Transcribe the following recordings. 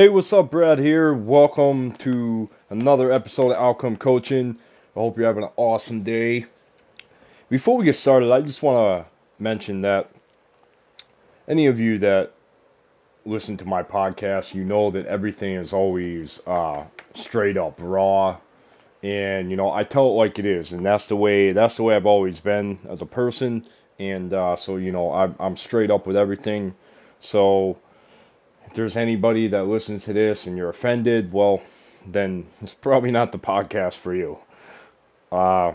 Hey, what's up, Brad here? Welcome to another episode of Outcome Coaching. I hope you're having an awesome day. Before we get started, I just want to mention that any of you that listen to my podcast, you know that everything is always uh, straight up raw, and you know I tell it like it is, and that's the way that's the way I've always been as a person, and uh, so you know I'm, I'm straight up with everything. So if there's anybody that listens to this and you're offended, well, then it's probably not the podcast for you. Uh,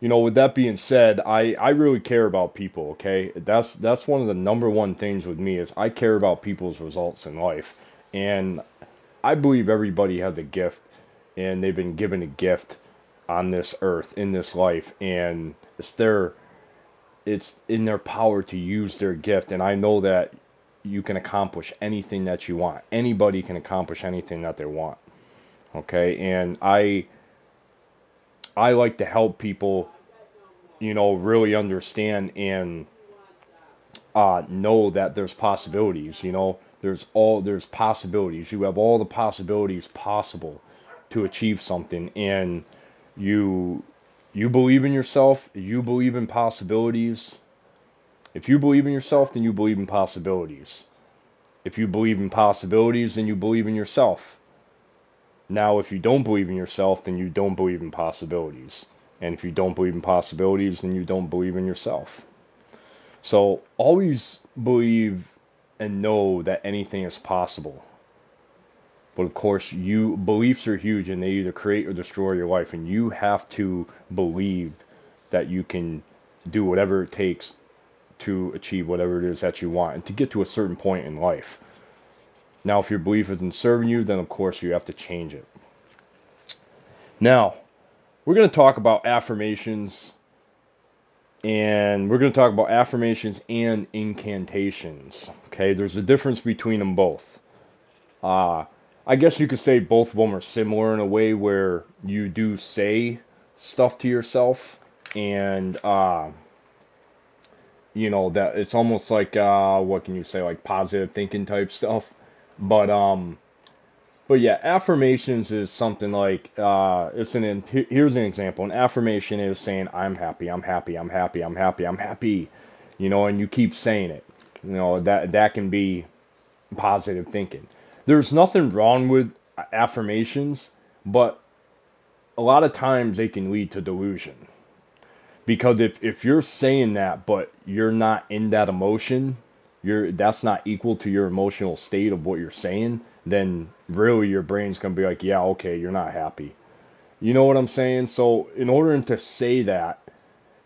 you know, with that being said, I, I really care about people, okay? That's that's one of the number one things with me is I care about people's results in life. And I believe everybody has a gift and they've been given a gift on this earth in this life and it's their it's in their power to use their gift and I know that you can accomplish anything that you want. Anybody can accomplish anything that they want. Okay? And I I like to help people you know really understand and uh know that there's possibilities, you know. There's all there's possibilities. You have all the possibilities possible to achieve something and you you believe in yourself, you believe in possibilities, if you believe in yourself, then you believe in possibilities. If you believe in possibilities, then you believe in yourself. Now, if you don't believe in yourself, then you don't believe in possibilities. And if you don't believe in possibilities, then you don't believe in yourself. So always believe and know that anything is possible. But of course, you beliefs are huge and they either create or destroy your life and you have to believe that you can do whatever it takes to achieve whatever it is that you want and to get to a certain point in life. Now, if your belief isn't serving you, then of course you have to change it. Now, we're going to talk about affirmations and we're going to talk about affirmations and incantations. Okay, there's a difference between them both. Uh, I guess you could say both of them are similar in a way where you do say stuff to yourself and uh, you know that it's almost like uh, what can you say like positive thinking type stuff. But um but yeah affirmations is something like uh it's an here's an example. An affirmation is saying i'm happy i'm happy i'm happy i'm happy i'm happy. You know and you keep saying it. You know that that can be positive thinking. There's nothing wrong with affirmations but a lot of times they can lead to delusion because if, if you're saying that but you're not in that emotion you're that's not equal to your emotional state of what you're saying then really your brain's going to be like yeah okay you're not happy. You know what i'm saying? So in order to say that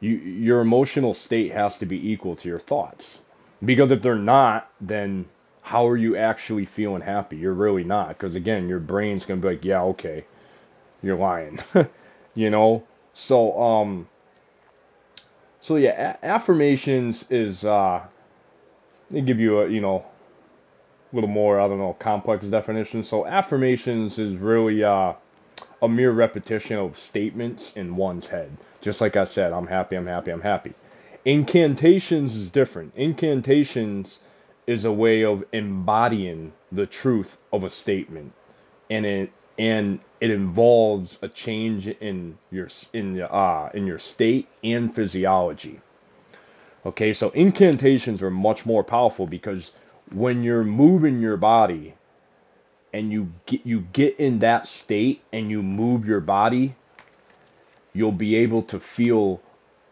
you your emotional state has to be equal to your thoughts. Because if they're not then how are you actually feeling happy? You're really not. Because again your brain's to be like yeah okay you're lying. You know? So um so yeah, a- affirmations is uh, they give you a you know a little more I don't know complex definition. So affirmations is really uh, a mere repetition of statements in one's head. Just like I said, I'm happy, I'm happy, I'm happy. Incantations is different. Incantations is a way of embodying the truth of a statement, and it and it involves a change in your in the uh in your state and physiology. Okay, so incantations are much more powerful because when you're moving your body and you get you get in that state and you move your body, you'll be able to feel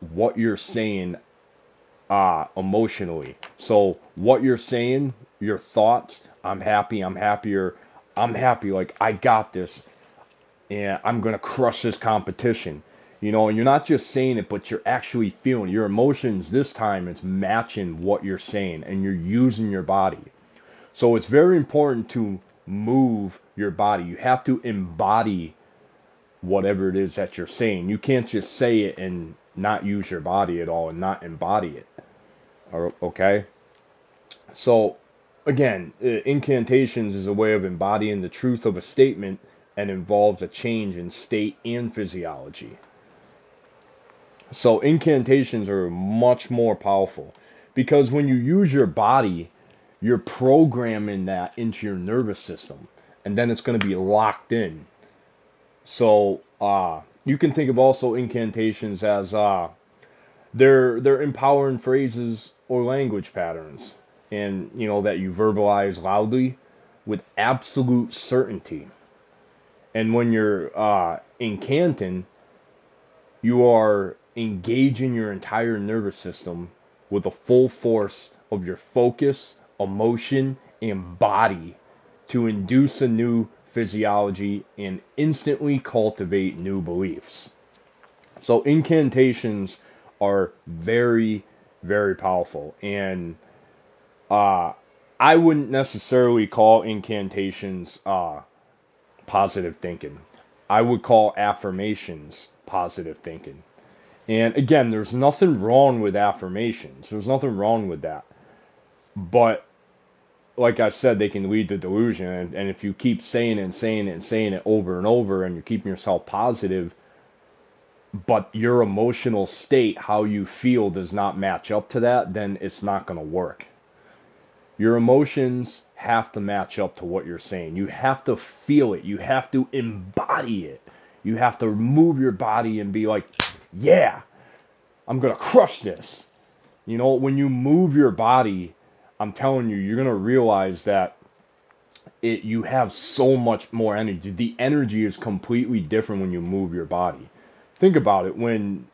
what you're saying uh emotionally. So what you're saying, your thoughts, I'm happy, I'm happier, I'm happy, like I got this, and I'm gonna crush this competition. You know, and you're not just saying it, but you're actually feeling your emotions this time. It's matching what you're saying, and you're using your body. So it's very important to move your body. You have to embody whatever it is that you're saying. You can't just say it and not use your body at all and not embody it. Okay? So again, incantations is a way of embodying the truth of a statement and involves a change in state and physiology. So, incantations are much more powerful because when you use your body, you're programming that into your nervous system and then it's going to be locked in so uh, you can think of also incantations as uh, they're they're empowering phrases or language patterns and you know that you verbalize loudly with absolute certainty and when you're uh, incanting you are engaging your entire nervous system with the full force of your focus emotion and body to induce a new physiology and instantly cultivate new beliefs. So incantations are very very powerful. And uh, I wouldn't necessarily call incantations uh, positive thinking. I would call affirmations positive thinking. And again, there's nothing wrong with affirmations. There's nothing wrong with that. But like I said, they can lead to delusion. And, if you keep saying and saying it and saying it over and over and you're keeping yourself positive, but your emotional state, how you feel, does not match up to that, then it's not going to work. Your emotions have to match up to what you're saying. You have to feel it. You have to embody it. You have to move your body and be like, yeah, I'm going to crush this. You know, when you move your body, I'm telling you, you're going to realize that it you have so much more energy. The energy is completely different when you move your body. Think about it when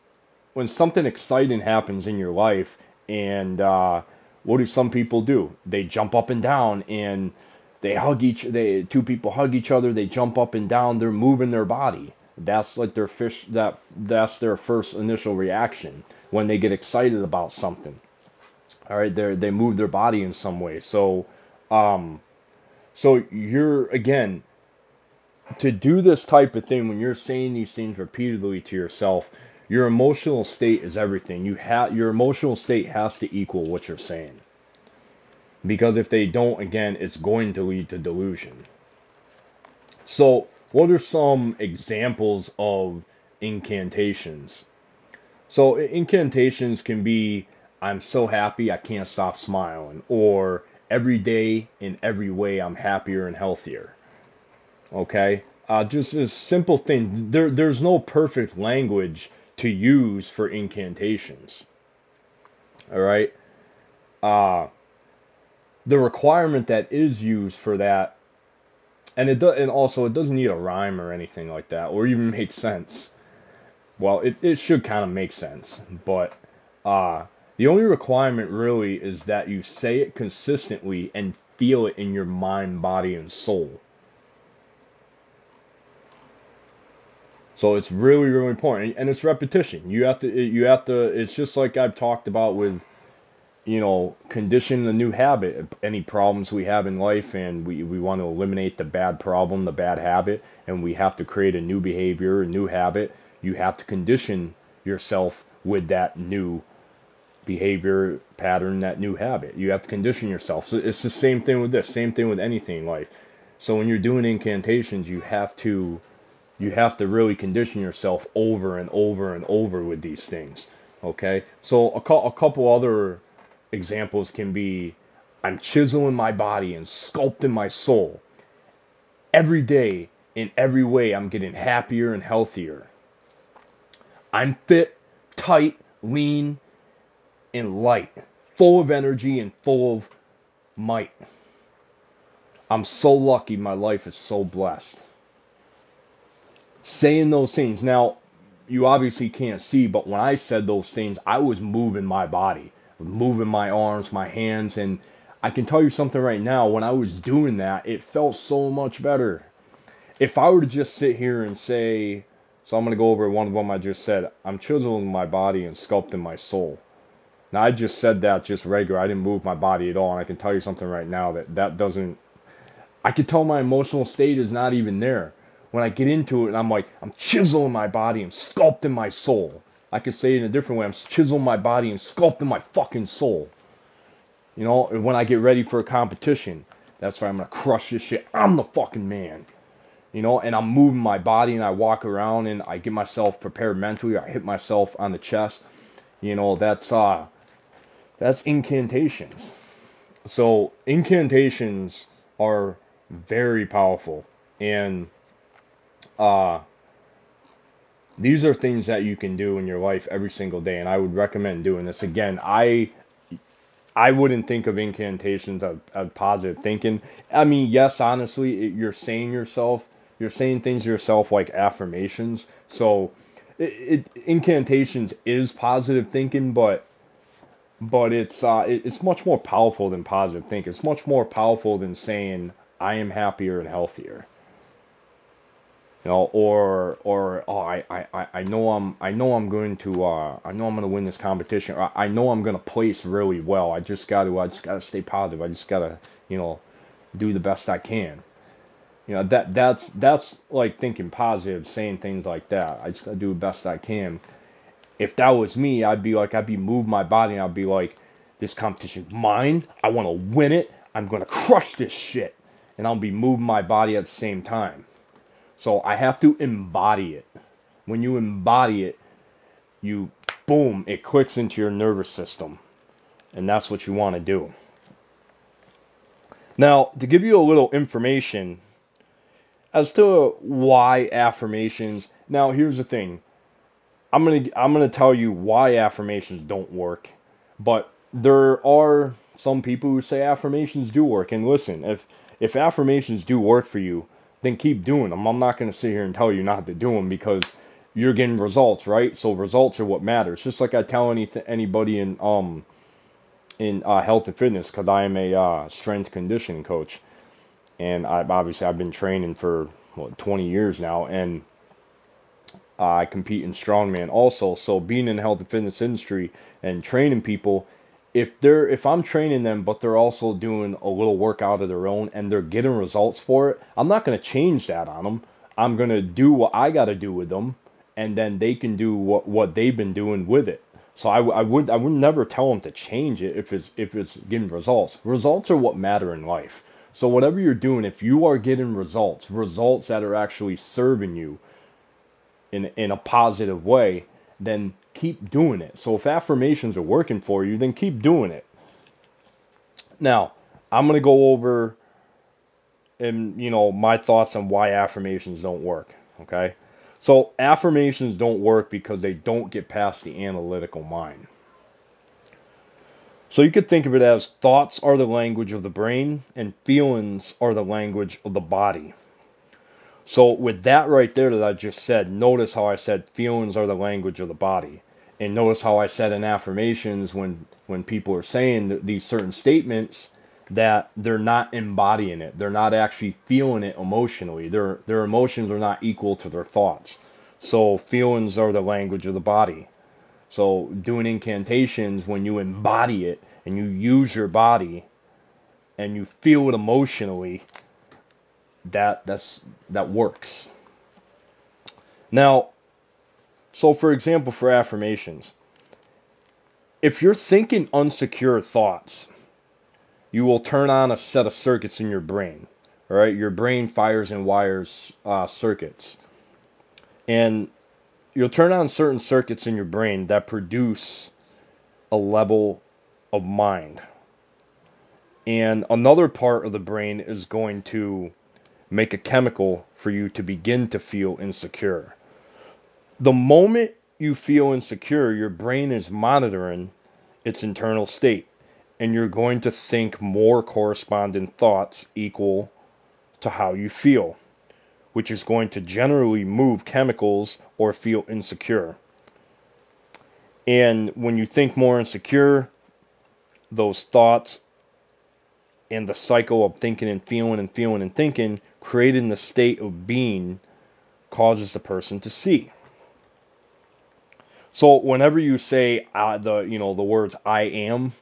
when something exciting happens in your life and uh, what do some people do? They jump up and down and they hug each they two people hug each other, they jump up and down, they're moving their body. That's like their fish that that's their first initial reaction when they get excited about something. All right, they they move their body in some way. So um so you're again to do this type of thing when you're saying these things repeatedly to yourself, your emotional state is everything. You have your emotional state has to equal what you're saying. Because if they don't, again, it's going to lead to delusion. So, what are some examples of incantations? So, incantations can be I'm so happy I can't stop smiling, or every day in every way I'm happier and healthier. Okay? Uh, just a simple thing. There, there's no perfect language to use for incantations. All right. Uh, the requirement that is used for that, and it does, and also it doesn't need a rhyme or anything like that, or even make sense. Well, it, it should kind of make sense, but uh, the only requirement really is that you say it consistently and feel it in your mind, body, and soul. So it's really, really important, and it's repetition. You have to, you have to. It's just like I've talked about with, you know, condition the new habit. Any problems we have in life, and we we want to eliminate the bad problem, the bad habit, and we have to create a new behavior, a new habit. You have to condition yourself with that new behavior pattern, that new habit. You have to condition yourself. So it's the same thing with this. Same thing with anything in life. So when you're doing incantations, you have to you have to really condition yourself over and over and over with these things. Okay, so a, a couple other examples can be I'm chiseling my body and sculpting my soul. Every day, in every way, I'm getting happier and healthier. I'm fit, tight, lean, and light, full of energy and full of might. I'm so lucky my life is so blessed saying those things. Now, you obviously can't see, but when I said those things, I was moving my body, moving my arms, my hands, and I can tell you something right now. When I was doing that, it felt so much better. If I were to just sit here and say, so I'm going to go over one of them I just said, I'm chiseling my body and sculpting my soul. Now, I just said that just regular. I didn't move my body at all. And I can tell you something right now that that doesn't, I can tell my emotional state is not even there when I get into it and I'm like, I'm chiseling my body and sculpting my soul. I could say it in a different way. I'm chiseling my body and sculpting my fucking soul. You know, and when I get ready for a competition, that's right, I'm gonna crush this shit. I'm the fucking man. You know, and I'm moving my body and I walk around and I get myself prepared mentally. I hit myself on the chest. You know, that's uh that's incantations. So incantations are very powerful, and uh, these are things that you can do in your life every single day. And I would recommend doing this. Again, I I wouldn't think of incantations as, positive thinking. I mean, yes, honestly, it, you're saying yourself, you're saying things yourself like affirmations. So, it, it, incantations is positive thinking, but but it's uh, it, it's much more powerful than positive thinking. It's much more powerful than saying I am happier and healthier you know, or or oh, I, I, I know I'm I know I'm going to uh, I know I'm going to win this competition. I, I know I'm going to place really well. I just got to I just got to stay positive. I just got to you know do the best I can. You know that that's that's like thinking positive, saying things like that. I just got to do the best I can. If that was me, I'd be like I'd be move my body. and I'd be like, this competition's mine. I want to win it. I'm going to crush this shit, and I'll be moving my body at the same time so I have to embody it. When you embody it, you boom, it clicks into your nervous system. And that's what you want to do. Now, to give you a little information as to why affirmations. Now, here's the thing. I'm going to I'm going to tell you why affirmations don't work, but there are some people who say affirmations do work and listen, if if affirmations do work for you, then keep doing them. I'm not going to sit here and tell you not to do them because you're getting results, right? So results are what matters. Just like I tell any anybody in um in uh, health and fitness, because I am a uh, strength conditioning coach, and I obviously I've been training for what 20 years now, and I compete in strongman also. So being in the health and fitness industry and training people if they're if I'm training them but they're also doing a little workout of their own and they're getting results for it, I'm not going to change that on them. I'm going to do what I got to do with them and then they can do what what they've been doing with it. So I, I would I would never tell them to change it if it's if it's getting results. Results are what matter in life. So whatever you're doing, if you are getting results, results that are actually serving you in in a positive way, then keep doing it. So if affirmations are working for you, then keep doing it. Now, I'm going to go over and you know my thoughts on why affirmations don't work, okay? So affirmations don't work because they don't get past the analytical mind. So you could think of it as thoughts are the language of the brain and feelings are the language of the body. So with that right there that I just said, notice how I said feelings are the language of the body and notice how I said in affirmations when when people are saying these certain statements that they're not embodying it. They're not actually feeling it emotionally. Their their emotions are not equal to their thoughts. So feelings are the language of the body. So doing incantations when you embody it and you use your body and you feel it emotionally, that that's that works. Now, so, for example, for affirmations, if you're thinking unsecure thoughts, you will turn on a set of circuits in your brain. All right, your brain fires and wires uh, circuits, and you'll turn on certain circuits in your brain that produce a level of mind. And another part of the brain is going to make a chemical for you to begin to feel insecure the moment you feel insecure, your brain is monitoring its internal state, and you're going to think more corresponding thoughts equal to how you feel, which is going to generally move chemicals or feel insecure. And when you think more insecure, those thoughts and the cycle of thinking and feeling and feeling and thinking, creating the state of being, causes the person to see. So whenever you say uh, the you know the words I am,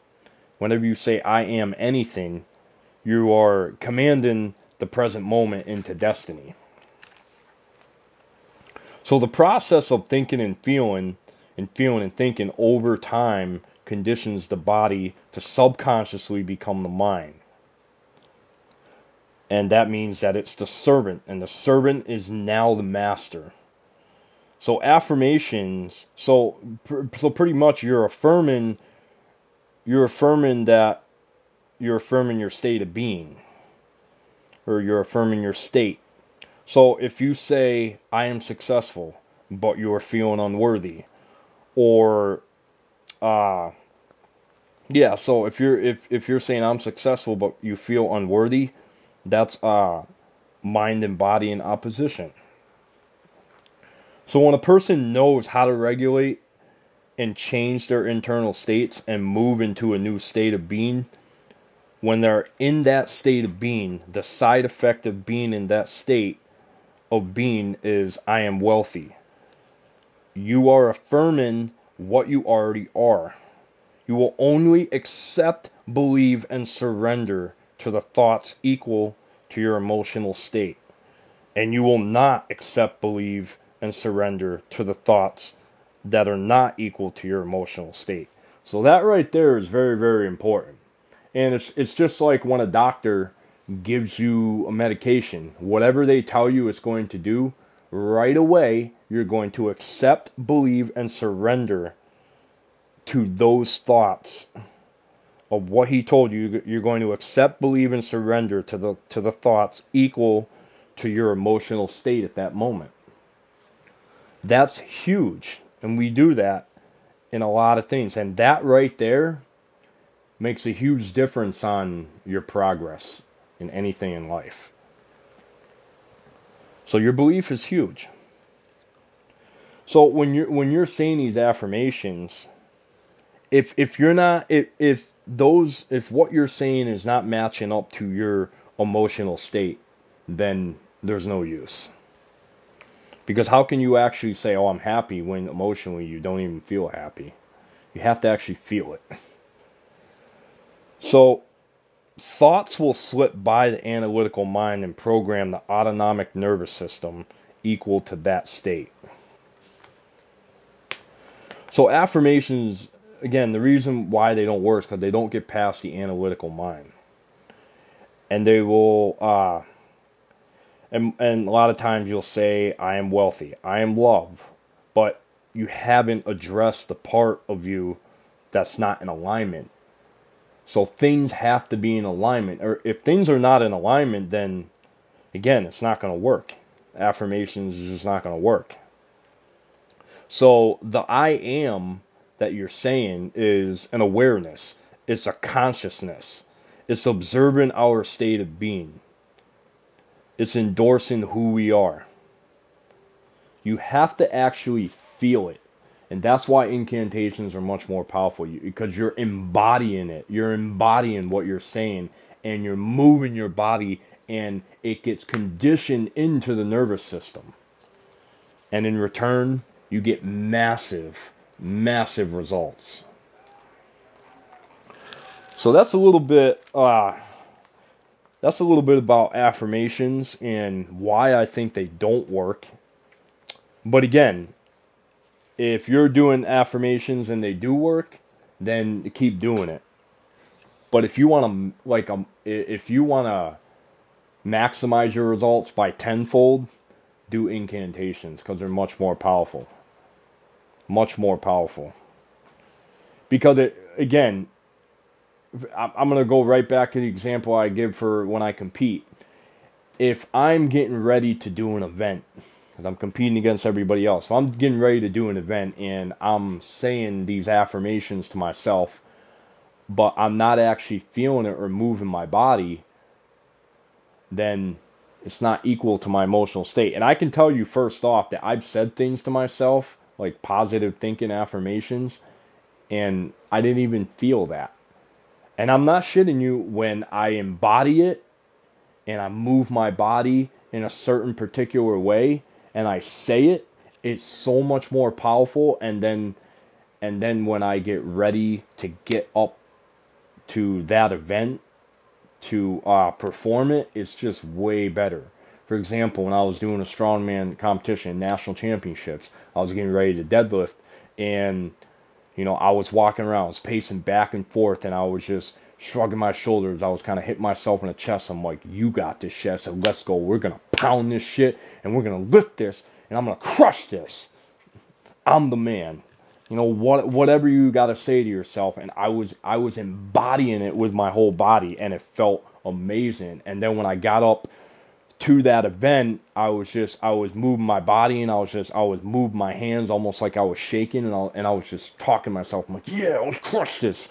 whenever you say I am anything, you are commanding the present moment into destiny. So the process of thinking and feeling and feeling and thinking over time conditions the body to subconsciously become the mind. And that means that it's the servant, and the servant is now the master. So affirmations. So so pretty much you're affirming you're affirming that you're affirming your state of being or you're affirming your state. So if you say, I am successful, but you're feeling unworthy, or, uh, yeah, so if you're if if you're saying I'm successful but you feel unworthy, that's uh mind and body in opposition. So when a person knows how to regulate and change their internal states and move into a new state of being, when they're in that state of being, the side effect of being in that state of being is I am wealthy. You are affirming what you already are. You will only accept, believe, and surrender to the thoughts equal to your emotional state. And you will not accept, believe, and surrender to the thoughts that are not equal to your emotional state. So that right there is very, very important. And it's it's just like when a doctor gives you a medication, whatever they tell you it's going to do, right away you're going to accept, believe, and surrender to those thoughts of what he told you. You're going to accept, believe, and surrender to the to the thoughts equal to your emotional state at that moment. That's huge. And we do that in a lot of things. And that right there makes a huge difference on your progress in anything in life. So your belief is huge. So when you're when you're saying these affirmations, if if you're not if if those if what you're saying is not matching up to your emotional state, then there's no use. Because how can you actually say, "Oh, I'm happy" when emotionally you don't even feel happy? You have to actually feel it. So, thoughts will slip by the analytical mind and program the autonomic nervous system equal to that state. So, affirmations, again, the reason why they don't work is because they don't get past the analytical mind. And they will, uh, and, and a lot of times you'll say, I am wealthy, I am love, but you haven't addressed the part of you that's not in alignment so things have to be in alignment. Or if things are not in alignment, then again, it's not going to work. Affirmations is just not going to work. So the I am that you're saying is an awareness, it's a consciousness, it's observing our state of being, it's endorsing who we are. You have to actually feel it. And that's why incantations are much more powerful because you're embodying it. You're embodying what you're saying and you're moving your body and it gets conditioned into the nervous system. And in return, you get massive, massive results. So that's a little bit uh, that's a little bit about affirmations and why I think they don't work. But again, if you're doing affirmations and they do work, then keep doing it. But if you want to like um if you want to maximize your results by tenfold, do incantations because they're much more powerful. Much more powerful. Because it again, I'm going to go right back to the example I give for when I compete. If I'm getting ready to do an event, because I'm competing against everybody else. So I'm getting ready to do an event and I'm saying these affirmations to myself, but I'm not actually feeling it or moving my body, then it's not equal to my emotional state. And I can tell you first off that I've said things to myself, like positive thinking affirmations, and I didn't even feel that. And I'm not shitting you when I embody it and I move my body in a certain particular way and I say it, it's so much more powerful. And then, and then when I get ready to get up to that event to uh, perform it, it's just way better. For example, when I was doing a strongman competition, national championships, I was getting ready to deadlift, and you know I was walking around, I was pacing back and forth, and I was just shrugging my shoulders. I was kind of hitting myself in the chest. I'm like, you got this shit. So let's go. We're to pound this shit and we're to lift this and I'm to crush this. I'm the man. you know what whatever you got to say to yourself and i was i was embodying it with my whole body and it felt amazing and then when i got up to that event i was just i was moving my body and i was just i was moving my hands almost like i was shaking and i, and I was just talking to myself. I'm like yeah let's crush this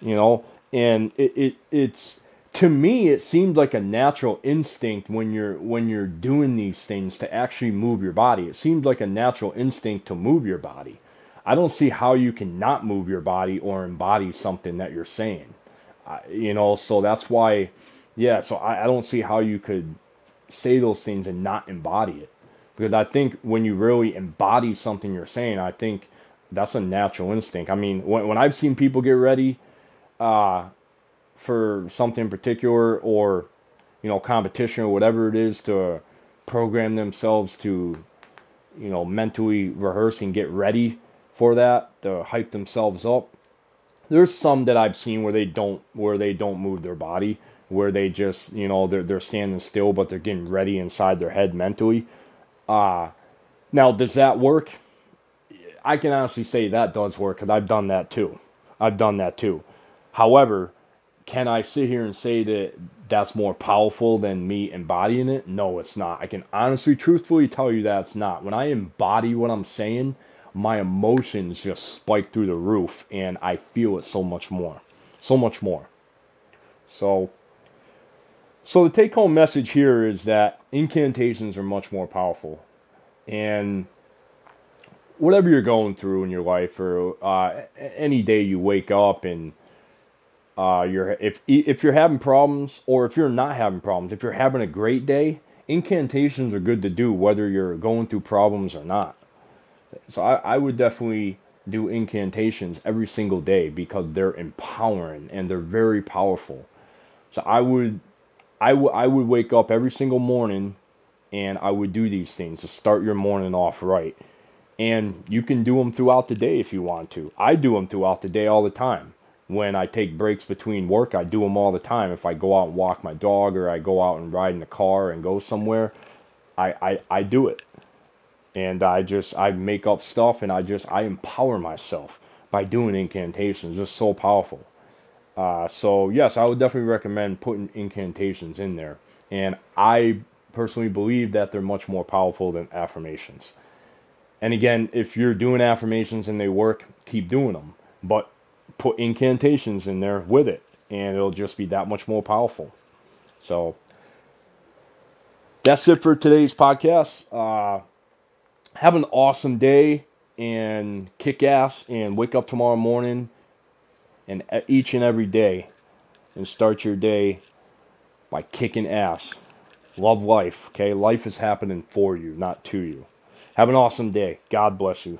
you know? And it, it it's to me it seemed like a natural instinct when you're when you're doing these things to actually move your body. It seemed like a natural instinct to move your body. I don't see how you can not move your body or embody something that you're saying. Uh, you know, so that's why, yeah, so I, I don't see how you could say those things and not embody it. Because I think when you really embody something you're saying, I think that's a natural instinct. I mean, when, when I've seen people get ready uh, for something in particular or, you know, competition or whatever it is to program themselves to, you know, mentally rehearse and get ready for that to hype themselves up. There's some that I've seen where they don't where they don't move their body, where they just you know they're they're standing still but they're getting ready inside their head mentally. Uh now does that work? I can honestly say that does work because I've done that too. I've done that too. However, can I sit here and say that that's more powerful than me embodying it? No, it's not. I can honestly, truthfully tell you that it's not. When I embody what I'm saying, my emotions just spike through the roof and I feel it so much more. So much more. So so the take home message here is that incantations are much more powerful. And whatever you're going through in your life or uh, any day you wake up and uh, you're if if you're having problems or if you're not having problems, if you're having a great day, incantations are good to do whether you're going through problems or not. So I, I would definitely do incantations every single day because they're empowering and they're very powerful. So I would I would I would wake up every single morning and I would do these things to start your morning off right. And you can do them throughout the day if you want to. I do them throughout the day all the time. When I take breaks between work, I do them all the time. If I go out and walk my dog or I go out and ride in the car and go somewhere, I, I, I do it and I just I make up stuff and I just I empower myself by doing incantations. Just so powerful. Uh, so yes, I would definitely recommend putting incantations in there, and I personally believe that they're much more powerful than affirmations. And again, if you're doing affirmations and they work, keep doing them, but put incantations in there with it, and it'll just be that much more powerful. So that's it for today's podcast. Uh, have an awesome day and kick ass and wake up tomorrow morning and each and every day and start your day by kicking ass. Love life, okay? Life is happening for you, not to you. Have an awesome day. God bless you.